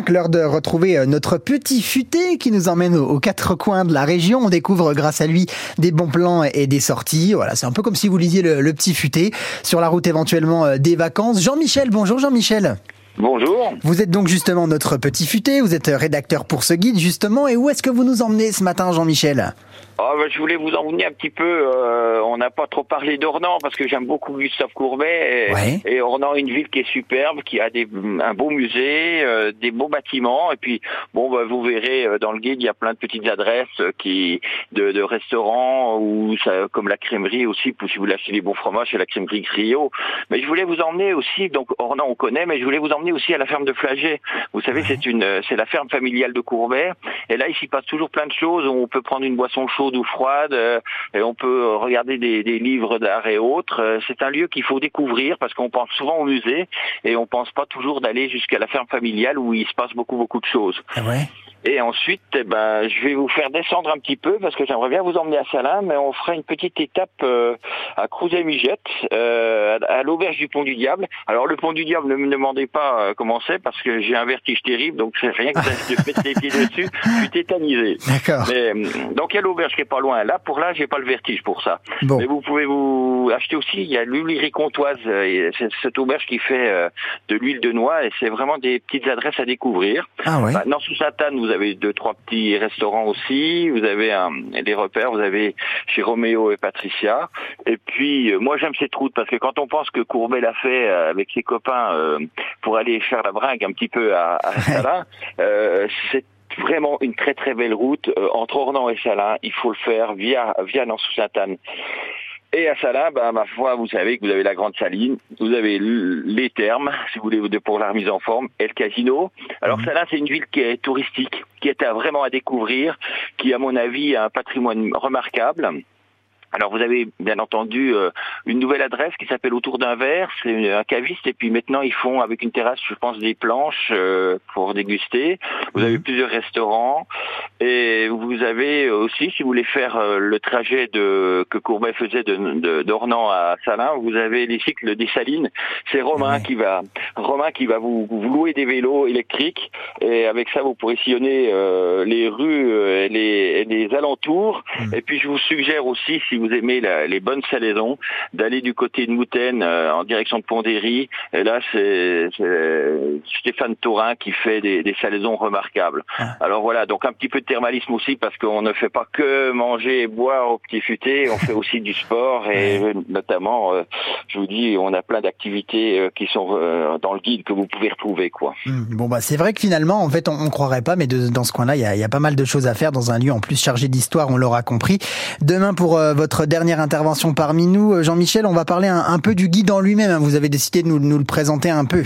8h05, l'heure de retrouver euh, notre petit futé qui nous emmène aux quatre coins de la région. On découvre grâce à lui des bons plans et des sorties. Voilà, c'est un peu comme si vous lisiez le, le petit futé sur la route éventuellement euh, des vacances. Jean-Michel, bonjour Jean-Michel. Bonjour. Vous êtes donc justement notre petit futé, vous êtes rédacteur pour ce guide justement. Et où est-ce que vous nous emmenez ce matin Jean-Michel? Ah, bah, je voulais vous emmener un petit peu. Euh, on n'a pas trop parlé d'Ornans parce que j'aime beaucoup Gustave Courbet. Et, et, Ornans, une ville qui est superbe, qui a des, un beau musée, euh, des beaux bâtiments. Et puis, bon, bah, vous verrez euh, dans le guide, il y a plein de petites adresses qui de, de restaurants ou comme la crèmerie aussi, si vous voulez acheter des bons fromages, c'est la crèmerie Griot. Mais je voulais vous emmener aussi. Donc Ornans, on connaît, mais je voulais vous emmener aussi à la ferme de Flagey. Vous savez, c'est une, c'est la ferme familiale de Courbet. Et là, il s'y passe toujours plein de choses. On peut prendre une boisson chaude ou froide, euh, et on peut regarder des, livres d'art et autres. Euh, c'est un lieu qu'il faut découvrir parce qu'on pense souvent au musée et on pense pas toujours d'aller jusqu'à la ferme familiale où il se passe beaucoup beaucoup de choses. Ah. Et ensuite, eh ben, je vais vous faire descendre un petit peu parce que j'aimerais bien vous emmener à Salins, mais on fera une petite étape euh, à Crouzet-Migette, euh, à l'auberge du Pont du Diable. Alors le Pont du Diable, ne me demandez pas euh, comment c'est parce que j'ai un vertige terrible, donc c'est rien que de mettre les pieds dessus, je suis tétanisé. D'accord. Mais, donc il y a l'auberge qui est pas loin. Là, pour là, j'ai pas le vertige pour ça. Bon. Mais vous pouvez vous acheter aussi. Il y a l'huilerie comtoise, c'est cette auberge qui fait de l'huile de noix et c'est vraiment des petites adresses à découvrir. Ah ouais. Maintenant sous Satane, vous vous avez deux trois petits restaurants aussi, vous avez un, des repères, vous avez chez Roméo et Patricia. Et puis moi j'aime cette route parce que quand on pense que Courbet l'a fait avec ses copains euh, pour aller faire la bringue un petit peu à, à Salins, euh, c'est vraiment une très très belle route euh, entre Ornans et Salins. Il faut le faire via via Nansou-Sainte-Anne. Et à Salins, ben, ma foi, vous savez que vous avez la Grande Saline, vous avez les thermes, si vous voulez, pour la remise en forme, et le casino. Alors mmh. Salins, c'est une ville qui est touristique, qui est à, vraiment à découvrir, qui, à mon avis, a un patrimoine remarquable. Alors vous avez bien entendu euh, une nouvelle adresse qui s'appelle Autour d'un verre, c'est un caviste et puis maintenant ils font avec une terrasse, je pense, des planches euh, pour déguster. Vous avez plusieurs restaurants et vous avez aussi, si vous voulez faire euh, le trajet de que Courbet faisait de d'Ornans à Salins, vous avez les cycles des Salines. C'est Romain qui va Romain qui va vous, vous, louer des vélos électriques et avec ça vous pourrez sillonner les rues et les, et les alentours. Et puis je vous suggère aussi si vous aimez la, les bonnes salaisons, d'aller du côté de Moutaine euh, en direction de Pondéry. Et là, c'est Stéphane Taurin qui fait des, des salaisons remarquables. Ah. Alors voilà, donc un petit peu de thermalisme aussi parce qu'on ne fait pas que manger et boire au petit futé, on fait aussi du sport et notamment, euh, je vous dis, on a plein d'activités euh, qui sont euh, dans le guide que vous pouvez retrouver, quoi. Mmh, bon bah c'est vrai que finalement, en fait, on, on croirait pas, mais de, dans ce coin-là, il y, y a, pas mal de choses à faire dans un lieu en plus chargé d'histoire, on l'aura compris. Demain pour votre votre dernière intervention parmi nous. Jean-Michel, on va parler un, un, peu du guide en lui-même. Vous avez décidé de nous, nous le présenter un peu.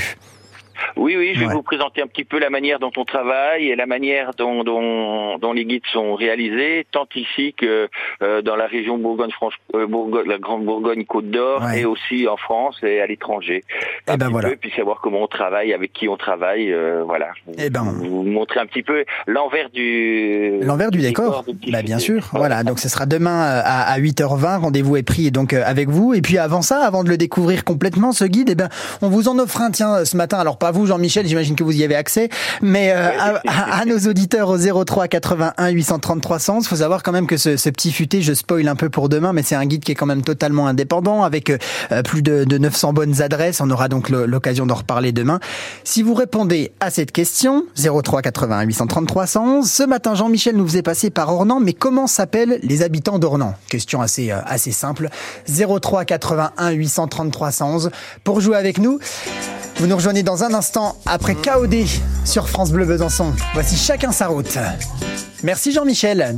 Oui, oui, je vais ouais. vous présenter un petit peu la manière dont on travaille et la manière dont, dont, dont les guides sont réalisés, tant ici que euh, dans la région Bourgogne-Franche, euh, Bourgogne, la Grande Bourgogne-Côte d'Or, ouais. et aussi en France et à l'étranger. Et ben voilà. Peu, puis savoir comment on travaille, avec qui on travaille, euh, voilà. Et ben vous, vous montrer un petit peu l'envers du l'envers du décor. Bah bien sûr. Voilà. Donc ce sera demain à, à 8h20. Rendez-vous est pris donc avec vous. Et puis avant ça, avant de le découvrir complètement, ce guide, et ben on vous en offre un tiens ce matin. Alors pas vous Jean-Michel, j'imagine que vous y avez accès, mais euh, à, à, à, nos auditeurs au 03 81 830 300, il faut savoir quand même que ce, ce, petit futé, je spoil un peu pour demain, mais c'est un guide qui est quand même totalement indépendant, avec euh, plus de, de 900 bonnes adresses. On aura donc l'occasion d'en reparler demain. Si vous répondez à cette question, 03 81 830 300, ce matin Jean-Michel nous faisait passer par Ornans, mais comment s'appellent les habitants d'Ornans Question assez euh, assez simple. 03 81 830 311 pour jouer avec nous. Vous nous rejoignez dans un instant après KOD sur France Bleu Besançon. Voici chacun sa route. Merci Jean-Michel.